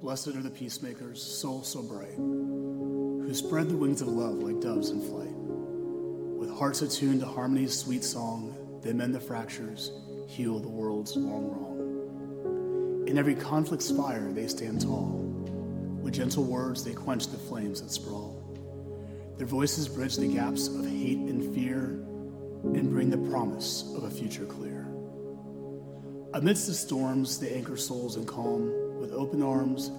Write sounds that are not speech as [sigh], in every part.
Blessed are the peacemakers, soul so bright, who spread the wings of love like doves in flight. With hearts attuned to harmony's sweet song, they mend the fractures, heal the world's long wrong. In every conflict's fire, they stand tall. With gentle words, they quench the flames that sprawl. Their voices bridge the gaps of hate and fear and bring the promise of a future clear. Amidst the storms, they anchor souls in calm. With open arms,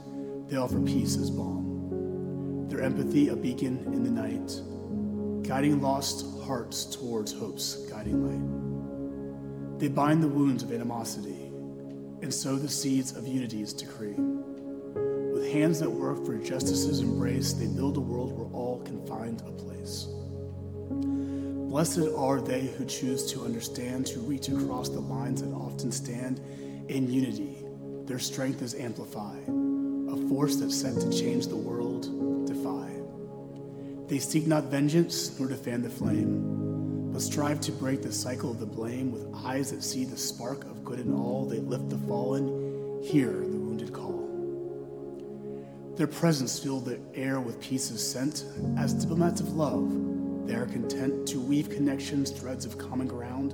they offer peace as balm. Their empathy, a beacon in the night, guiding lost hearts towards hope's guiding light. They bind the wounds of animosity and sow the seeds of unity's decree. With hands that work for justice's embrace, they build a world where all can find a place. Blessed are they who choose to understand, to reach across the lines that often stand in unity. Their strength is amplified, a force that's sent to change the world, defy. They seek not vengeance nor fan the flame, but strive to break the cycle of the blame with eyes that see the spark of good in all. They lift the fallen, hear the wounded call. Their presence filled the air with peace's scent as diplomats of love they are content to weave connections, threads of common ground,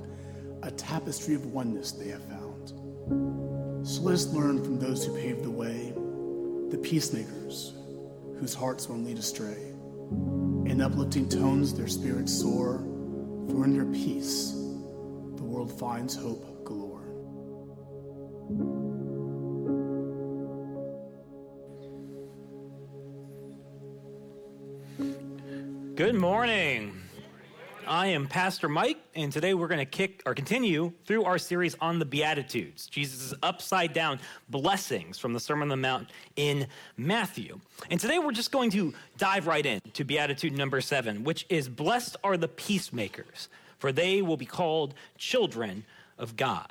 a tapestry of oneness they have found. So let us learn from those who paved the way, the peacemakers whose hearts won't lead astray. In uplifting tones, their spirits soar, for in their peace, the world finds hope galore. Good morning. I am Pastor Mike, and today we're going to kick or continue through our series on the Beatitudes, Jesus' upside down blessings from the Sermon on the Mount in Matthew. And today we're just going to dive right in to Beatitude number seven, which is Blessed are the peacemakers, for they will be called children of God.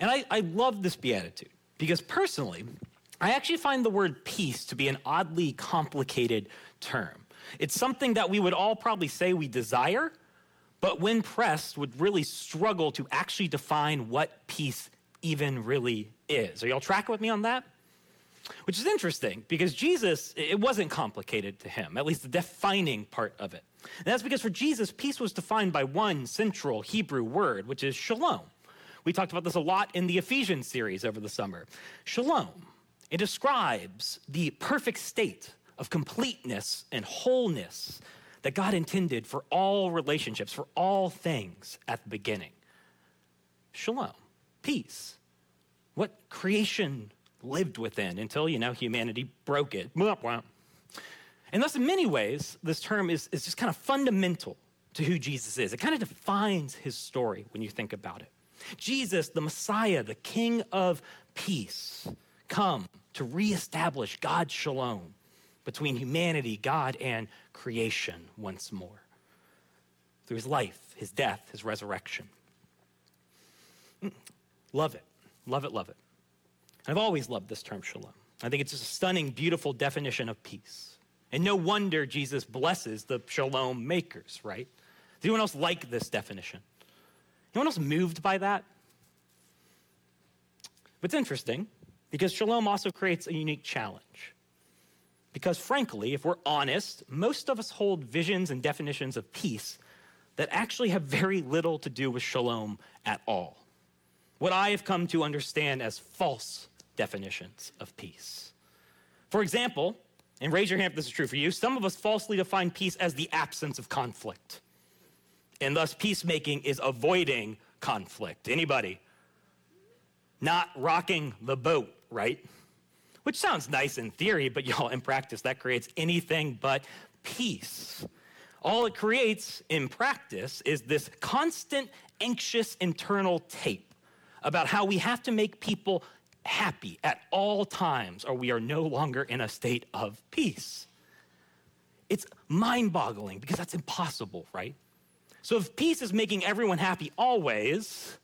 And I, I love this Beatitude because personally, I actually find the word peace to be an oddly complicated term. It's something that we would all probably say we desire, but when pressed, would really struggle to actually define what peace even really is. Are y'all tracking with me on that? Which is interesting because Jesus, it wasn't complicated to him, at least the defining part of it. And that's because for Jesus, peace was defined by one central Hebrew word, which is shalom. We talked about this a lot in the Ephesians series over the summer. Shalom. It describes the perfect state of completeness and wholeness that God intended for all relationships, for all things at the beginning. Shalom, peace, what creation lived within until, you know, humanity broke it. And thus, in many ways, this term is, is just kind of fundamental to who Jesus is. It kind of defines his story when you think about it. Jesus, the Messiah, the King of peace, come to reestablish God's shalom between humanity, God, and creation once more through his life, his death, his resurrection. Mm, love it. Love it, love it. I've always loved this term shalom. I think it's a stunning, beautiful definition of peace. And no wonder Jesus blesses the shalom makers, right? Does anyone else like this definition? Anyone else moved by that? But it's interesting because shalom also creates a unique challenge. Because frankly, if we're honest, most of us hold visions and definitions of peace that actually have very little to do with shalom at all. What I have come to understand as false definitions of peace. For example, and raise your hand if this is true for you, some of us falsely define peace as the absence of conflict. And thus, peacemaking is avoiding conflict. Anybody? Not rocking the boat, right? Which sounds nice in theory, but y'all, in practice, that creates anything but peace. All it creates in practice is this constant, anxious internal tape about how we have to make people happy at all times, or we are no longer in a state of peace. It's mind boggling because that's impossible, right? So, if peace is making everyone happy always,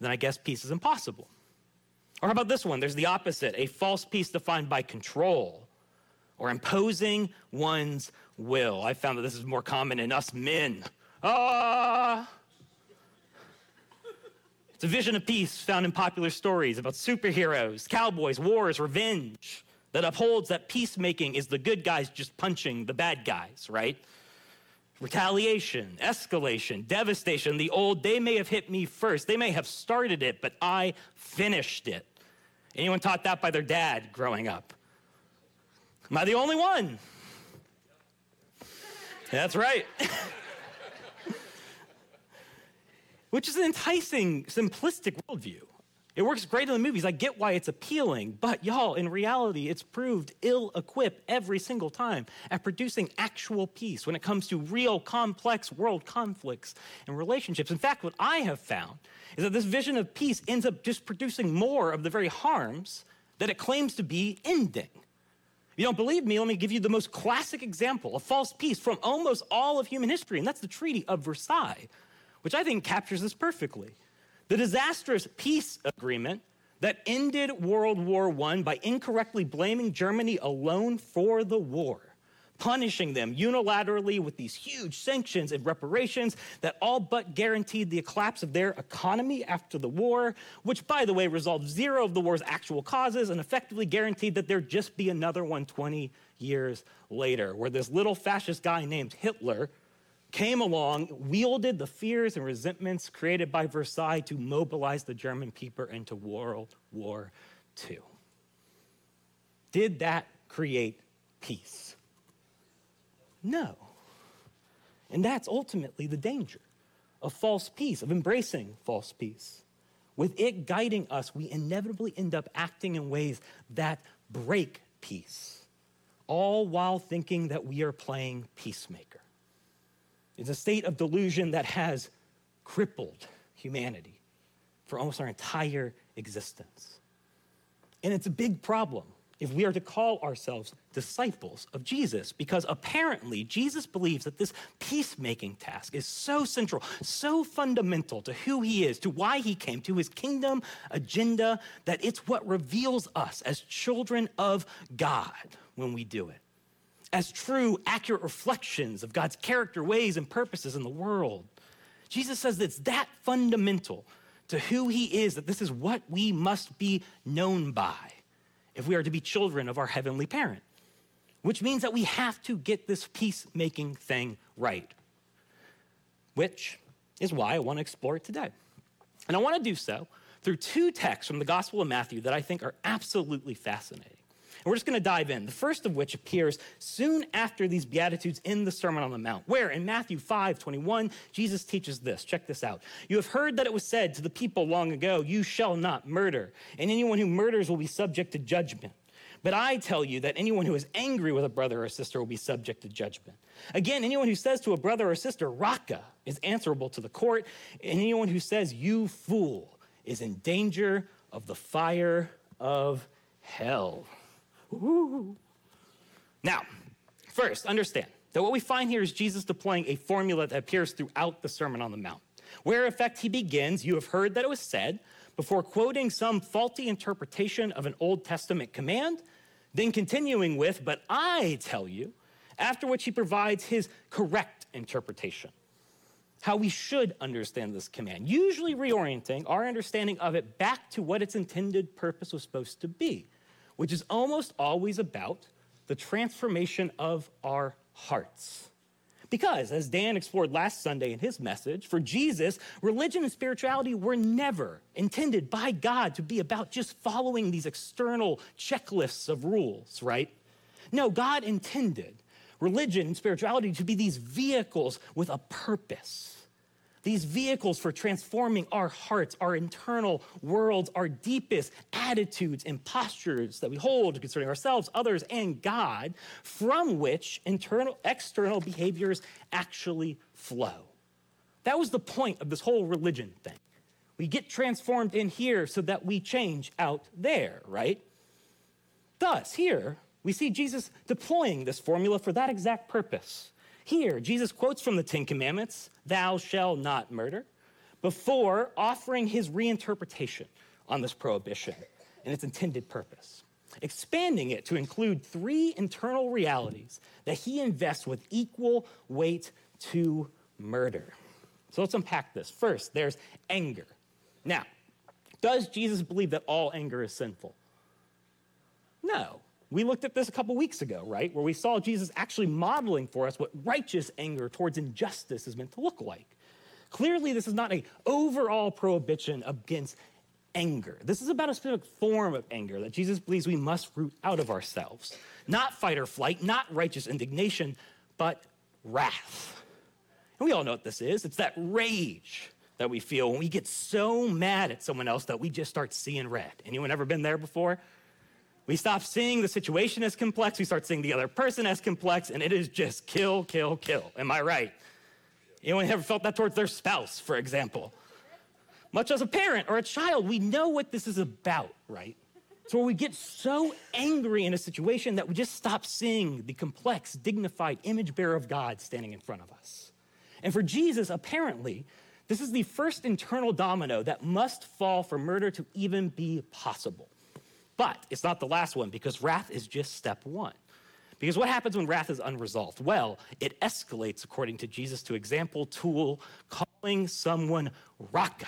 then I guess peace is impossible. Or how about this one? There's the opposite a false peace defined by control or imposing one's will. I found that this is more common in us men. Ah! It's a vision of peace found in popular stories about superheroes, cowboys, wars, revenge, that upholds that peacemaking is the good guys just punching the bad guys, right? Retaliation, escalation, devastation, the old, they may have hit me first. They may have started it, but I finished it. Anyone taught that by their dad growing up? Am I the only one? That's right. [laughs] Which is an enticing, simplistic worldview. It works great in the movies. I get why it's appealing, but y'all, in reality, it's proved ill equipped every single time at producing actual peace when it comes to real complex world conflicts and relationships. In fact, what I have found is that this vision of peace ends up just producing more of the very harms that it claims to be ending. If you don't believe me, let me give you the most classic example of false peace from almost all of human history, and that's the Treaty of Versailles, which I think captures this perfectly. The disastrous peace agreement that ended World War I by incorrectly blaming Germany alone for the war punishing them unilaterally with these huge sanctions and reparations that all but guaranteed the collapse of their economy after the war, which, by the way, resolved zero of the war's actual causes and effectively guaranteed that there'd just be another one 20 years later, where this little fascist guy named Hitler came along, wielded the fears and resentments created by Versailles to mobilize the German people into World War II. Did that create peace? No. And that's ultimately the danger of false peace, of embracing false peace. With it guiding us, we inevitably end up acting in ways that break peace, all while thinking that we are playing peacemaker. It's a state of delusion that has crippled humanity for almost our entire existence. And it's a big problem if we are to call ourselves disciples of Jesus, because apparently Jesus believes that this peacemaking task is so central, so fundamental to who he is, to why he came, to his kingdom agenda, that it's what reveals us as children of God when we do it, as true, accurate reflections of God's character, ways, and purposes in the world. Jesus says that it's that fundamental to who he is that this is what we must be known by if we are to be children of our heavenly parent, which means that we have to get this peacemaking thing right, which is why I want to explore it today. And I want to do so through two texts from the Gospel of Matthew that I think are absolutely fascinating. And we're just going to dive in. The first of which appears soon after these Beatitudes in the Sermon on the Mount, where in Matthew 5 21, Jesus teaches this. Check this out. You have heard that it was said to the people long ago, You shall not murder, and anyone who murders will be subject to judgment. But I tell you that anyone who is angry with a brother or sister will be subject to judgment. Again, anyone who says to a brother or sister, Raca, is answerable to the court, and anyone who says, You fool, is in danger of the fire of hell. Now, first, understand that what we find here is Jesus deploying a formula that appears throughout the Sermon on the Mount, where, in fact, he begins, You have heard that it was said, before quoting some faulty interpretation of an Old Testament command, then continuing with, But I tell you, after which he provides his correct interpretation. How we should understand this command, usually reorienting our understanding of it back to what its intended purpose was supposed to be which is almost always about the transformation of our hearts. Because, as Dan explored last Sunday in his message, for Jesus, religion and spirituality were never intended by God to be about just following these external checklists of rules, right? No, God intended religion and spirituality to be these vehicles with a purpose these vehicles for transforming our hearts, our internal worlds, our deepest attitudes and postures that we hold concerning ourselves, others, and God, from which internal, external behaviors actually flow. That was the point of this whole religion thing. We get transformed in here so that we change out there, right? Thus, here, we see Jesus deploying this formula for that exact purpose. Here, Jesus quotes from the Ten Commandments, Thou shalt not murder, before offering his reinterpretation on this prohibition and its intended purpose, expanding it to include three internal realities that he invests with equal weight to murder. So let's unpack this. First, there's anger. Now, does Jesus believe that all anger is sinful? No. We looked at this a couple weeks ago, right? Where we saw Jesus actually modeling for us what righteous anger towards injustice is meant to look like. Clearly, this is not an overall prohibition against anger. This is about a specific form of anger that Jesus believes we must root out of ourselves. Not fight or flight, not righteous indignation, but wrath. And we all know what this is it's that rage that we feel when we get so mad at someone else that we just start seeing red. Anyone ever been there before? We stop seeing the situation as complex, we start seeing the other person as complex, and it is just kill, kill, kill. Am I right? Anyone ever felt that towards their spouse, for example? Much as a parent or a child, we know what this is about, right? So we get so angry in a situation that we just stop seeing the complex, dignified image bearer of God standing in front of us. And for Jesus, apparently, this is the first internal domino that must fall for murder to even be possible. But it's not the last one because wrath is just step one. Because what happens when wrath is unresolved? Well, it escalates, according to Jesus, to example tool calling someone raca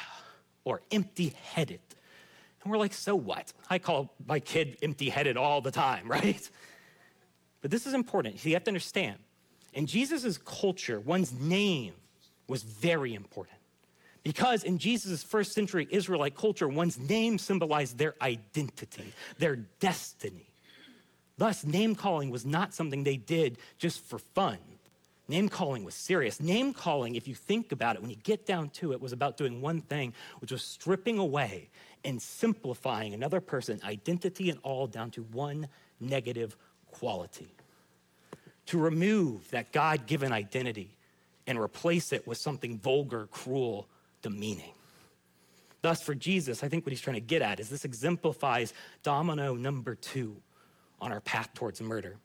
or empty headed. And we're like, so what? I call my kid empty headed all the time, [laughs] right? But this is important. You have to understand. In Jesus' culture, one's name was very important. Because in Jesus' first century Israelite culture, one's name symbolized their identity, their destiny. Thus, name calling was not something they did just for fun. Name calling was serious. Name calling, if you think about it, when you get down to it, was about doing one thing, which was stripping away and simplifying another person's identity and all down to one negative quality. To remove that God given identity and replace it with something vulgar, cruel, demeaning. Thus, for Jesus, I think what he's trying to get at is this exemplifies domino number two on our path towards murder,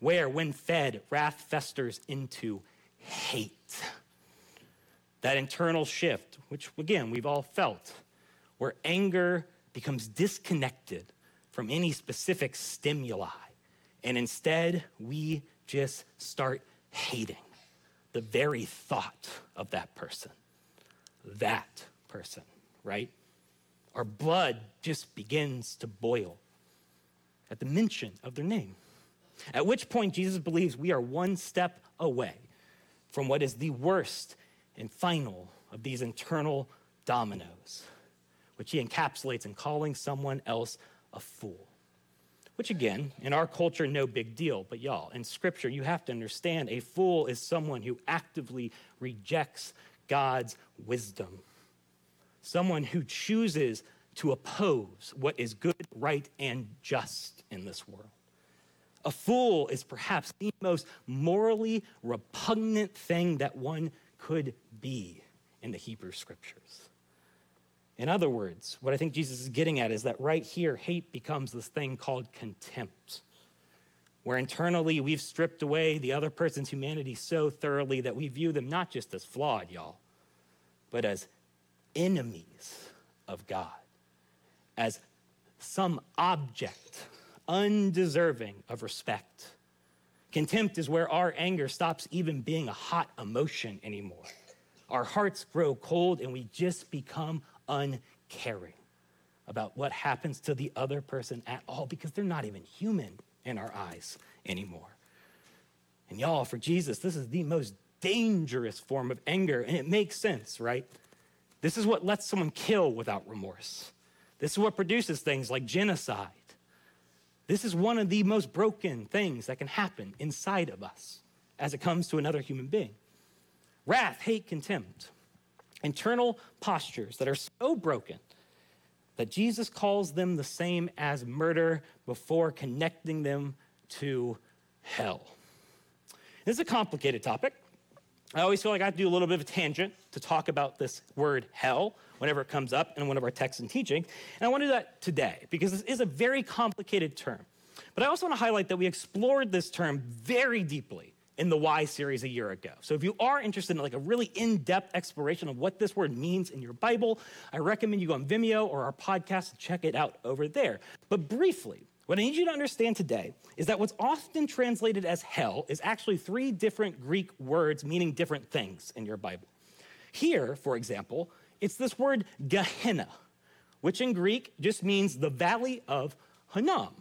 where, when fed, wrath festers into hate. That internal shift, which again we've all felt, where anger becomes disconnected from any specific stimuli, and instead we just start hating the very thought of that person that person, right? Our blood just begins to boil at the mention of their name. At which point, Jesus believes we are one step away from what is the worst and final of these internal dominoes, which he encapsulates in calling someone else a fool. Which, again, in our culture, no big deal. But, y'all, in scripture, you have to understand a fool is someone who actively rejects God's wisdom. Someone who chooses to oppose what is good, right, and just in this world. A fool is perhaps the most morally repugnant thing that one could be in the Hebrew scriptures. In other words, what I think Jesus is getting at is that right here, hate becomes this thing called contempt where internally we've stripped away the other person's humanity so thoroughly that we view them not just as flawed, y'all, but as enemies of God, as some object undeserving of respect. Contempt is where our anger stops even being a hot emotion anymore. Our hearts grow cold and we just become uncaring about what happens to the other person at all because they're not even human in our eyes anymore. And y'all, for Jesus, this is the most dangerous form of anger, and it makes sense, right? This is what lets someone kill without remorse. This is what produces things like genocide. This is one of the most broken things that can happen inside of us as it comes to another human being. Wrath, hate, contempt, internal postures that are so broken that Jesus calls them the same as murder before connecting them to hell. This is a complicated topic. I always feel like I have to do a little bit of a tangent to talk about this word hell whenever it comes up in one of our texts and teaching. And I want to do that today because this is a very complicated term. But I also want to highlight that we explored this term very deeply in the Why series a year ago. So if you are interested in like a really in-depth exploration of what this word means in your Bible, I recommend you go on Vimeo or our podcast and check it out over there. But briefly, what I need you to understand today is that what's often translated as hell is actually three different Greek words meaning different things in your Bible. Here, for example, It's this word Gehenna, which in Greek just means the valley of Hinnom,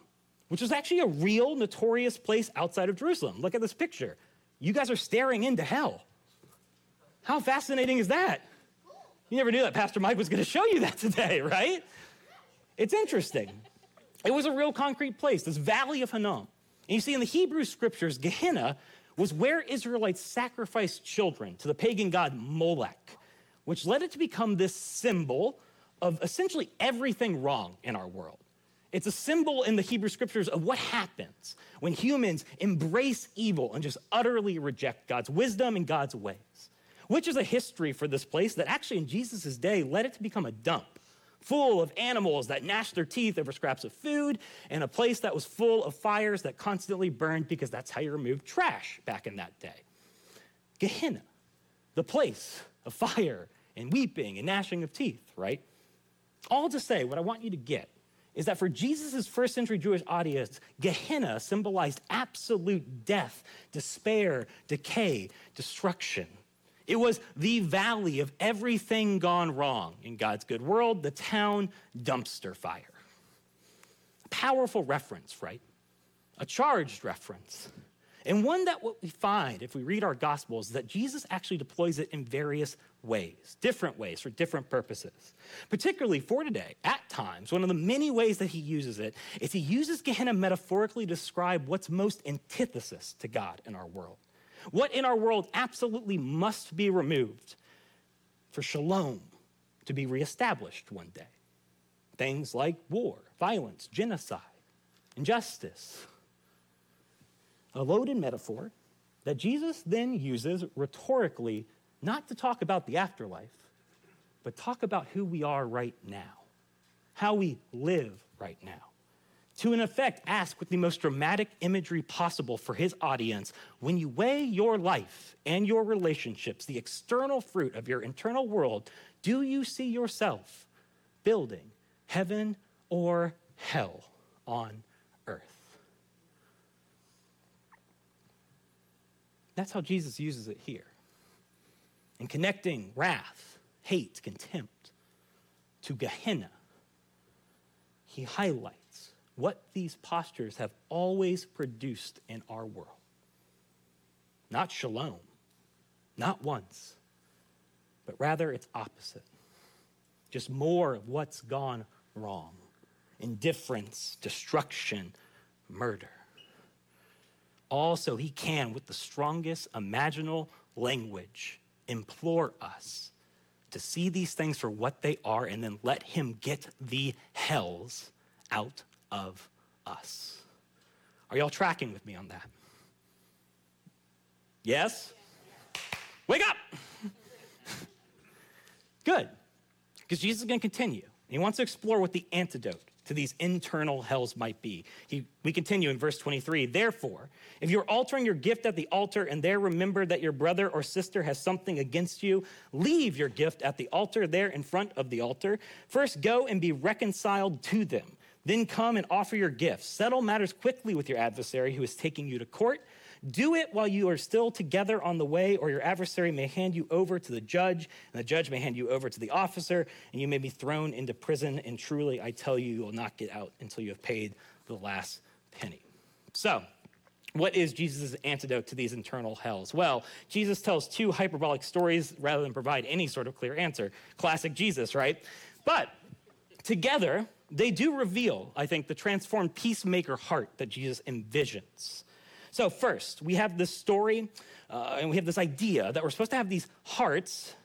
which is actually a real notorious place outside of Jerusalem. Look at this picture. You guys are staring into hell. How fascinating is that? You never knew that Pastor Mike was going to show you that [laughs] today, right? It's interesting. It was a real concrete place, this valley of Hinnom. And you see, in the Hebrew scriptures, Gehenna was where Israelites sacrificed children to the pagan god Molech, which led it to become this symbol of essentially everything wrong in our world. It's a symbol in the Hebrew scriptures of what happens when humans embrace evil and just utterly reject God's wisdom and God's ways, which is a history for this place that actually in Jesus' day led it to become a dump full of animals that gnashed their teeth over scraps of food, and a place that was full of fires that constantly burned because that's how you removed trash back in that day. Gehenna, the place of fire and weeping and gnashing of teeth, right? All to say, what I want you to get is that for Jesus' first century Jewish audience, Gehenna symbolized absolute death, despair, decay, destruction. It was the valley of everything gone wrong in God's good world, the town dumpster fire. A powerful reference, right? A charged reference. And one that what we find if we read our gospels that Jesus actually deploys it in various ways, different ways for different purposes. Particularly for today, at times, one of the many ways that he uses it is he uses Gehenna metaphorically to describe what's most antithesis to God in our world. What in our world absolutely must be removed for shalom to be reestablished one day? Things like war, violence, genocide, injustice. A loaded metaphor that Jesus then uses rhetorically not to talk about the afterlife, but talk about who we are right now, how we live right now to, in effect, ask with the most dramatic imagery possible for his audience when you weigh your life and your relationships, the external fruit of your internal world, do you see yourself building heaven or hell on earth? That's how Jesus uses it here. In connecting wrath, hate, contempt to Gehenna, he highlights what these postures have always produced in our world. Not shalom, not once, but rather its opposite. Just more of what's gone wrong indifference, destruction, murder. Also, he can, with the strongest imaginable language, implore us to see these things for what they are and then let him get the hells out of us. Are y'all tracking with me on that? Yes? Wake up! [laughs] Good. Because Jesus is going to continue. He wants to explore what the antidote to these internal hells might be. He, we continue in verse 23. Therefore, if you're altering your gift at the altar and there remember that your brother or sister has something against you, leave your gift at the altar there in front of the altar. First, go and be reconciled to them. Then come and offer your gifts. Settle matters quickly with your adversary who is taking you to court. Do it while you are still together on the way, or your adversary may hand you over to the judge, and the judge may hand you over to the officer, and you may be thrown into prison. And truly, I tell you, you will not get out until you have paid the last penny. So, what is Jesus' antidote to these internal hells? Well, Jesus tells two hyperbolic stories rather than provide any sort of clear answer. Classic Jesus, right? But together, they do reveal, I think, the transformed peacemaker heart that Jesus envisions. So, first, we have this story uh, and we have this idea that we're supposed to have these hearts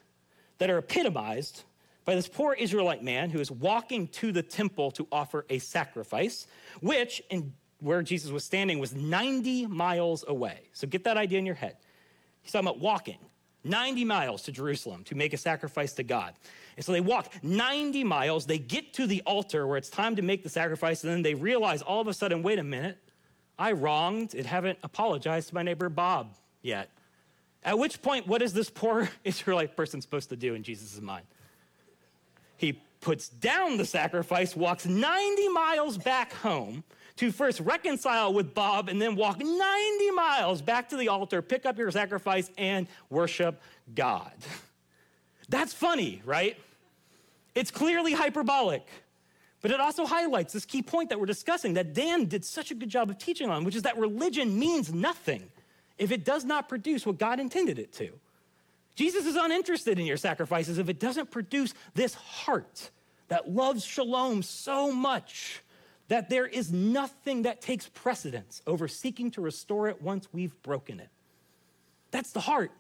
that are epitomized by this poor Israelite man who is walking to the temple to offer a sacrifice, which, in where Jesus was standing, was 90 miles away. So, get that idea in your head. He's talking about walking 90 miles to Jerusalem to make a sacrifice to God. And so they walk 90 miles, they get to the altar where it's time to make the sacrifice, and then they realize all of a sudden, wait a minute, I wronged and haven't apologized to my neighbor Bob yet. At which point, what is this poor [laughs] Israelite person supposed to do in Jesus' mind? He puts down the sacrifice, walks 90 miles back home to first reconcile with Bob and then walk 90 miles back to the altar, pick up your sacrifice, and worship God. [laughs] That's funny, right? It's clearly hyperbolic. But it also highlights this key point that we're discussing that Dan did such a good job of teaching on, which is that religion means nothing if it does not produce what God intended it to. Jesus is uninterested in your sacrifices if it doesn't produce this heart that loves shalom so much that there is nothing that takes precedence over seeking to restore it once we've broken it. That's the heart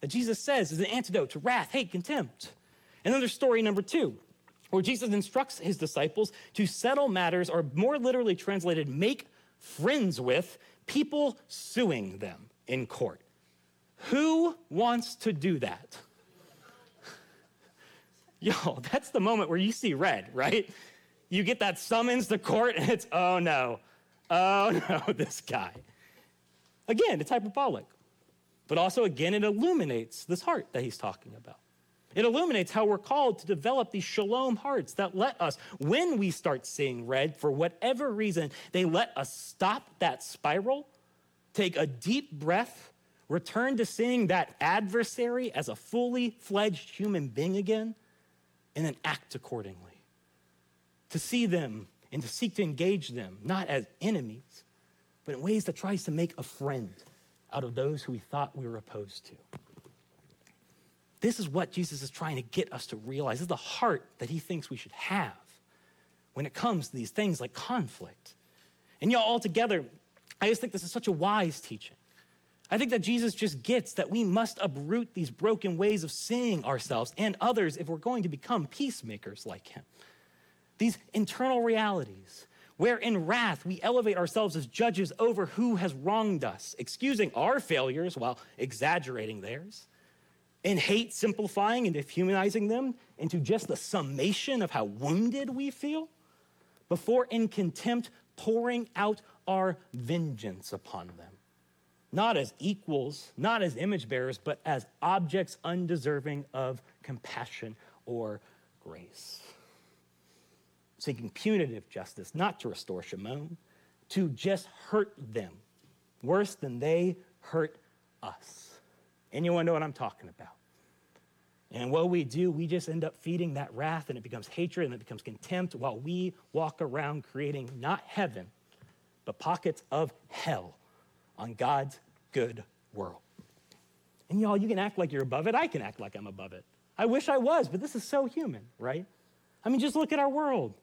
that Jesus says is an antidote to wrath, hate, contempt. And then there's story number two, where Jesus instructs his disciples to settle matters, or more literally translated, make friends with people suing them in court. Who wants to do that? [laughs] Y'all, that's the moment where you see red, right? You get that summons to court, [laughs] and it's, oh no, oh [laughs] no, this guy. Again, it's hyperbolic, but also, again, it illuminates this heart that he's talking about. It illuminates how we're called to develop these shalom hearts that let us, when we start seeing red, for whatever reason, they let us stop that spiral, take a deep breath, return to seeing that adversary as a fully fledged human being again, and then act accordingly. To see them and to seek to engage them, not as enemies, but in ways that tries to make a friend out of those who we thought we were opposed to. This is what Jesus is trying to get us to realize. This is the heart that he thinks we should have when it comes to these things like conflict. And y'all, all together, I just think this is such a wise teaching. I think that Jesus just gets that we must uproot these broken ways of seeing ourselves and others if we're going to become peacemakers like him. These internal realities, where in wrath we elevate ourselves as judges over who has wronged us, excusing our failures while exaggerating theirs in hate simplifying and dehumanizing them into just the summation of how wounded we feel, before in contempt pouring out our vengeance upon them. Not as equals, not as image bearers, but as objects undeserving of compassion or grace. Seeking punitive justice, not to restore shalom, to just hurt them worse than they hurt us. Anyone know what I'm talking about? And what we do, we just end up feeding that wrath and it becomes hatred and it becomes contempt while we walk around creating not heaven, but pockets of hell on God's good world. And y'all, you can act like you're above it. I can act like I'm above it. I wish I was, but this is so human, right? I mean, just look at our world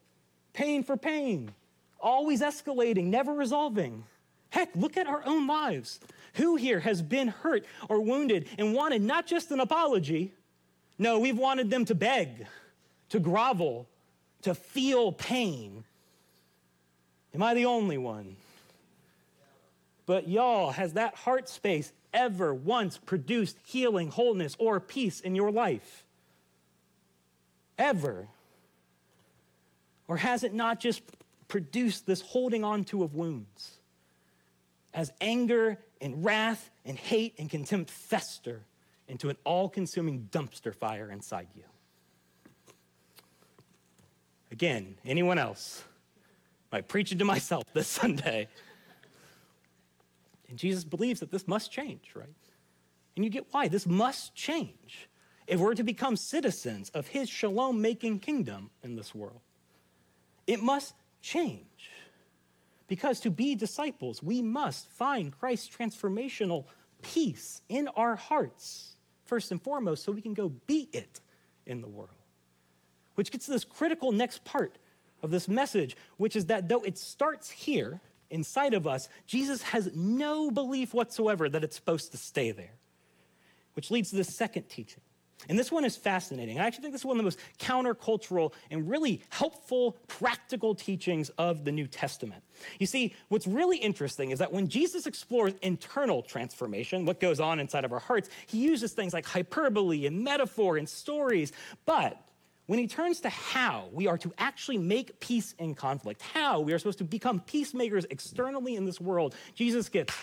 pain for pain, always escalating, never resolving. Heck, look at our own lives. Who here has been hurt or wounded and wanted not just an apology? No, we've wanted them to beg, to grovel, to feel pain. Am I the only one? But y'all, has that heart space ever once produced healing, wholeness, or peace in your life? Ever? Or has it not just produced this holding on to of wounds? As anger and wrath and hate and contempt fester into an all consuming dumpster fire inside you. Again, anyone else? I preach it to myself this [laughs] Sunday. And Jesus believes that this must change, right? And you get why. This must change if we're to become citizens of his shalom making kingdom in this world. It must change. Because to be disciples, we must find Christ's transformational peace in our hearts, first and foremost, so we can go be it in the world. Which gets to this critical next part of this message, which is that though it starts here inside of us, Jesus has no belief whatsoever that it's supposed to stay there. Which leads to the second teaching. And this one is fascinating. I actually think this is one of the most countercultural and really helpful, practical teachings of the New Testament. You see, what's really interesting is that when Jesus explores internal transformation, what goes on inside of our hearts, he uses things like hyperbole and metaphor and stories. But when he turns to how we are to actually make peace in conflict, how we are supposed to become peacemakers externally in this world, Jesus gets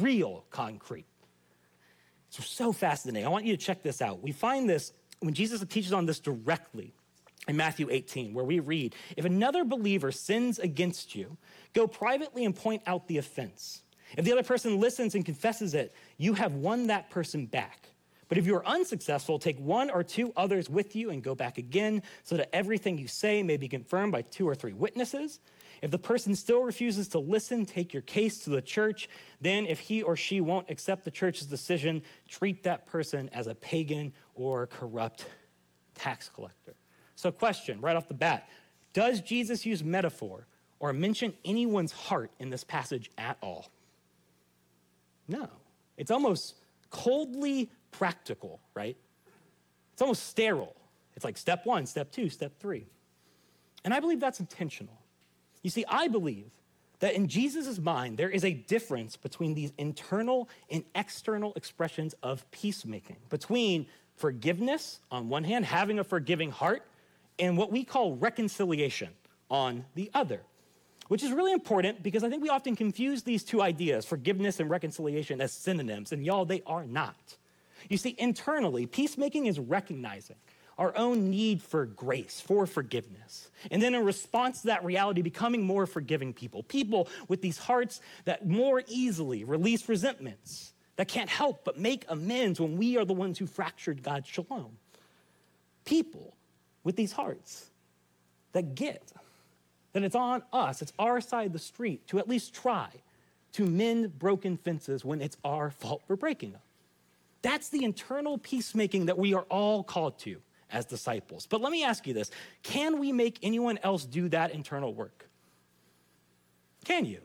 real concrete. It's so fascinating. I want you to check this out. We find this when Jesus teaches on this directly in Matthew 18, where we read If another believer sins against you, go privately and point out the offense. If the other person listens and confesses it, you have won that person back. But if you are unsuccessful, take one or two others with you and go back again, so that everything you say may be confirmed by two or three witnesses. If the person still refuses to listen, take your case to the church. Then, if he or she won't accept the church's decision, treat that person as a pagan or corrupt tax collector. So, question right off the bat Does Jesus use metaphor or mention anyone's heart in this passage at all? No. It's almost coldly practical, right? It's almost sterile. It's like step one, step two, step three. And I believe that's intentional. You see, I believe that in Jesus' mind, there is a difference between these internal and external expressions of peacemaking, between forgiveness on one hand, having a forgiving heart, and what we call reconciliation on the other. Which is really important because I think we often confuse these two ideas, forgiveness and reconciliation, as synonyms, and y'all, they are not. You see, internally, peacemaking is recognizing our own need for grace, for forgiveness. And then in response to that reality, becoming more forgiving people, people with these hearts that more easily release resentments, that can't help but make amends when we are the ones who fractured God's shalom. People with these hearts that get that it's on us, it's our side of the street to at least try to mend broken fences when it's our fault for breaking them. That's the internal peacemaking that we are all called to as disciples. But let me ask you this can we make anyone else do that internal work? Can you?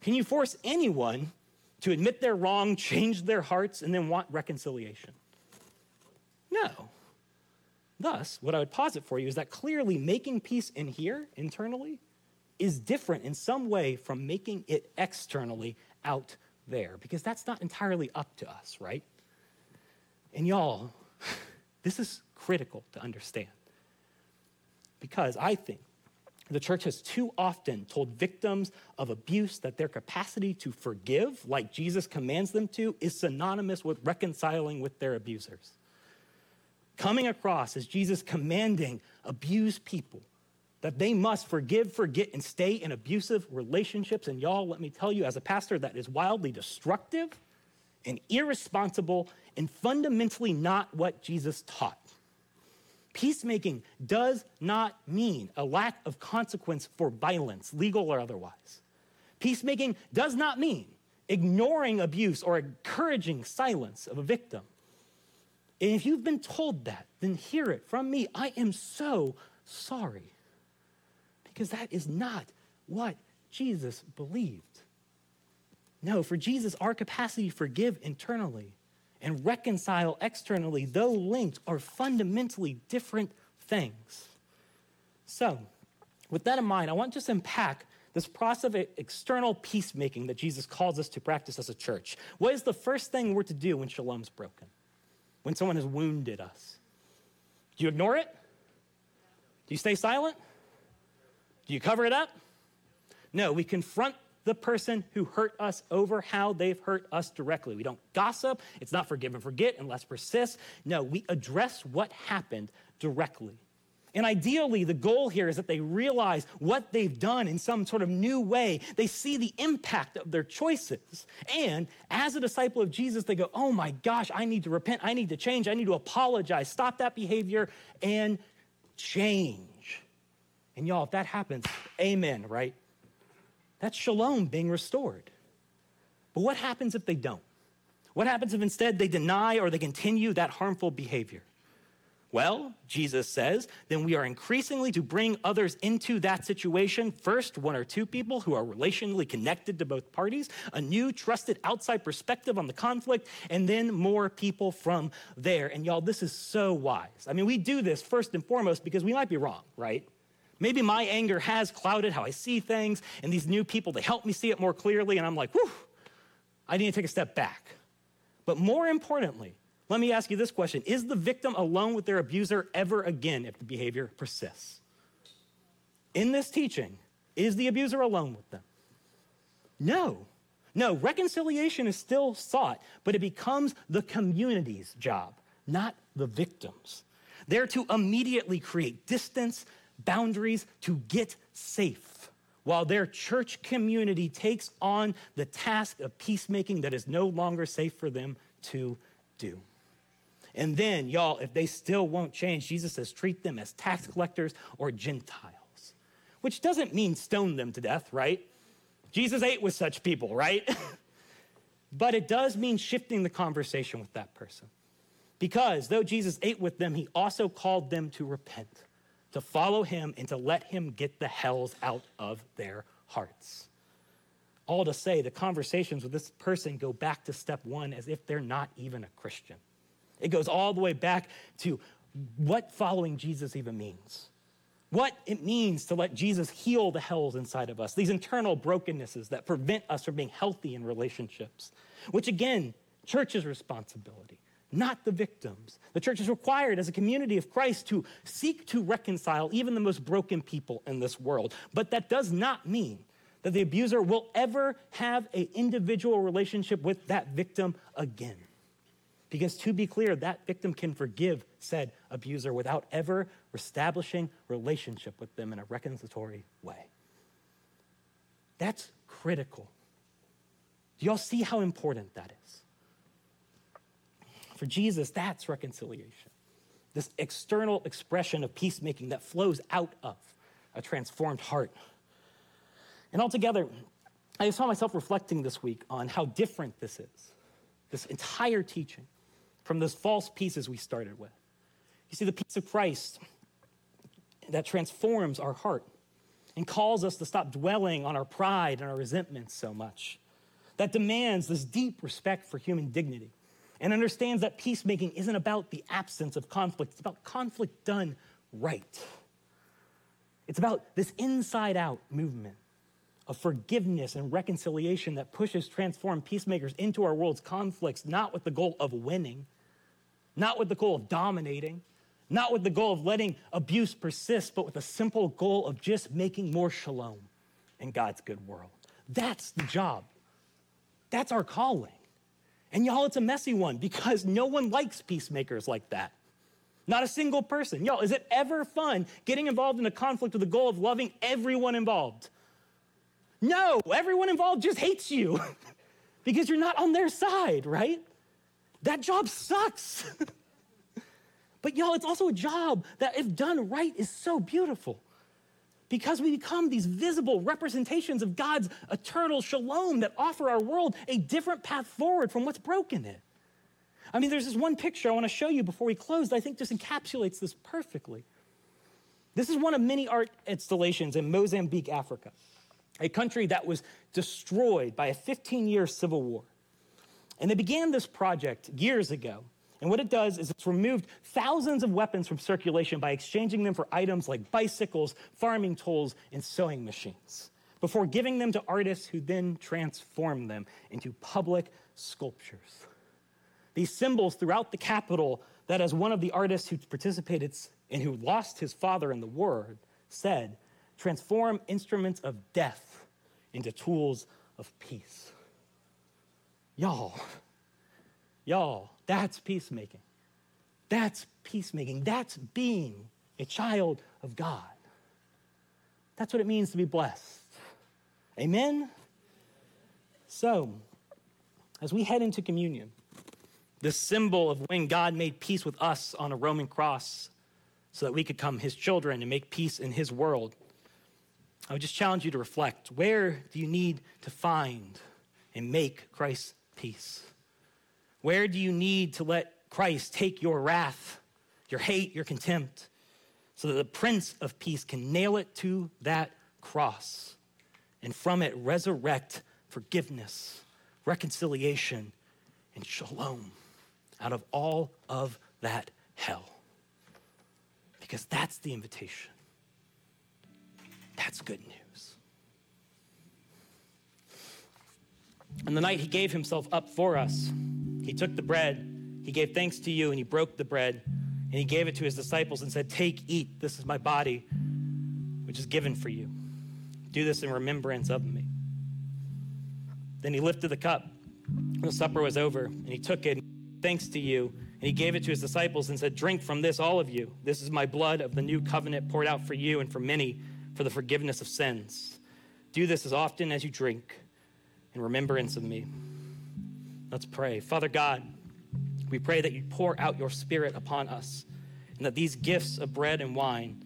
Can you force anyone to admit they're wrong, [laughs] change their hearts, and then want reconciliation? No. Thus, what I would posit for you is that clearly making peace in here, internally, is different in some way from making it externally out there, because that's not entirely up to us, right? And y'all, [laughs] this is critical to understand. Because I think the church has too often told victims of abuse that their capacity to forgive, like Jesus commands them to, is synonymous with reconciling with their abusers. Coming across as Jesus commanding abused people that they must forgive, forget, and stay in abusive relationships. And y'all, let me tell you, as a pastor, that is wildly destructive and irresponsible and fundamentally not what Jesus taught. Peacemaking does not mean a lack of consequence for violence, legal or otherwise. Peacemaking does not mean ignoring abuse or encouraging silence of a victim. And if you've been told that, then hear it from me. I am so sorry. Because that is not what Jesus believed. No, for Jesus, our capacity to forgive internally and reconcile externally, though linked, are fundamentally different things. So, with that in mind, I want to just unpack this process of external peacemaking that Jesus calls us to practice as a church. What is the first thing we're to do when shalom's broken? When someone has wounded us? Do you ignore it? Do you stay silent? Do you cover it up? No, we confront the person who hurt us over how they've hurt us directly. We don't gossip. It's not forgive and forget and let's persist. No, we address what happened directly. And ideally, the goal here is that they realize what they've done in some sort of new way. They see the impact of their choices. And as a disciple of Jesus, they go, Oh my gosh, I need to repent. I need to change. I need to apologize. Stop that behavior and change. And y'all, if that happens, amen, right? That's shalom being restored. But what happens if they don't? What happens if instead they deny or they continue that harmful behavior? Well, Jesus says, then we are increasingly to bring others into that situation. First, one or two people who are relationally connected to both parties, a new trusted outside perspective on the conflict, and then more people from there. And y'all, this is so wise. I mean, we do this first and foremost because we might be wrong, right? Maybe my anger has clouded how I see things, and these new people, they help me see it more clearly, and I'm like, whew, I need to take a step back. But more importantly, let me ask you this question Is the victim alone with their abuser ever again if the behavior persists? In this teaching, is the abuser alone with them? No. No, reconciliation is still sought, but it becomes the community's job, not the victim's. They're to immediately create distance boundaries to get safe while their church community takes on the task of peacemaking that is no longer safe for them to do. And then, y'all, if they still won't change, Jesus says treat them as tax collectors or Gentiles, which doesn't mean stone them to death, right? Jesus ate with such people, right? [laughs] but it does mean shifting the conversation with that person. Because though Jesus ate with them, he also called them to repent, to follow him, and to let him get the hells out of their hearts. All to say, the conversations with this person go back to step one as if they're not even a Christian. It goes all the way back to what following Jesus even means. What it means to let Jesus heal the hells inside of us, these internal brokennesses that prevent us from being healthy in relationships, which again, church's responsibility, not the victims. The church is required as a community of Christ to seek to reconcile even the most broken people in this world. But that does not mean that the abuser will ever have an individual relationship with that victim again. Because to be clear, that victim can forgive said abuser without ever establishing relationship with them in a reconciliatory way. That's critical. Do y'all see how important that is? For Jesus, that's reconciliation. This external expression of peacemaking that flows out of a transformed heart. And altogether, I saw myself reflecting this week on how different this is, this entire teaching from those false peaces we started with. You see, the peace of Christ that transforms our heart and calls us to stop dwelling on our pride and our resentments so much, that demands this deep respect for human dignity and understands that peacemaking isn't about the absence of conflict, it's about conflict done right. It's about this inside out movement of forgiveness and reconciliation that pushes transformed peacemakers into our world's conflicts, not with the goal of winning, not with the goal of dominating, not with the goal of letting abuse persist, but with a simple goal of just making more shalom in God's good world. That's the job. That's our calling. And y'all, it's a messy one because no one likes peacemakers like that. Not a single person. Y'all, is it ever fun getting involved in a conflict with the goal of loving everyone involved? No, everyone involved just hates you [laughs] because you're not on their side, right? That job sucks. [laughs] but y'all, it's also a job that, if done right, is so beautiful because we become these visible representations of God's eternal shalom that offer our world a different path forward from what's broken it. I mean, there's this one picture I want to show you before we close that I think just encapsulates this perfectly. This is one of many art installations in Mozambique, Africa, a country that was destroyed by a 15 year civil war. And they began this project years ago. And what it does is it's removed thousands of weapons from circulation by exchanging them for items like bicycles, farming tools, and sewing machines before giving them to artists who then transform them into public sculptures. These symbols throughout the capital that, as one of the artists who participated and who lost his father in the war said, transform instruments of death into tools of peace. Y'all, y'all, that's peacemaking. That's peacemaking. That's being a child of God. That's what it means to be blessed. Amen? So, as we head into communion, the symbol of when God made peace with us on a Roman cross so that we could come his children and make peace in his world, I would just challenge you to reflect where do you need to find and make Christ's peace? Where do you need to let Christ take your wrath, your hate, your contempt, so that the Prince of Peace can nail it to that cross and from it resurrect forgiveness, reconciliation, and shalom out of all of that hell? Because that's the invitation. That's good news. And the night he gave himself up for us, he took the bread, he gave thanks to you, and he broke the bread, and he gave it to his disciples and said, Take, eat, this is my body, which is given for you. Do this in remembrance of me. Then he lifted the cup when the supper was over, and he took it, thanks to you, and he gave it to his disciples and said, Drink from this, all of you. This is my blood of the new covenant poured out for you and for many for the forgiveness of sins. Do this as often as you drink in remembrance of me. Let's pray. Father God, We pray that you pour out your spirit upon us and that these gifts of bread and wine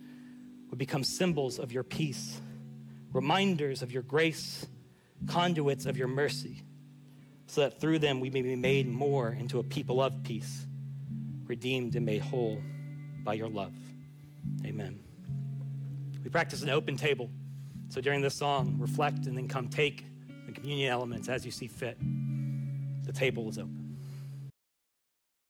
would become symbols of your peace, reminders of your grace, conduits of your mercy, so that through them we may be made more into a people of peace, redeemed and made whole by your love. Amen. We practice an open table. So during this song, reflect and then come take the communion elements as you see fit. The table is open.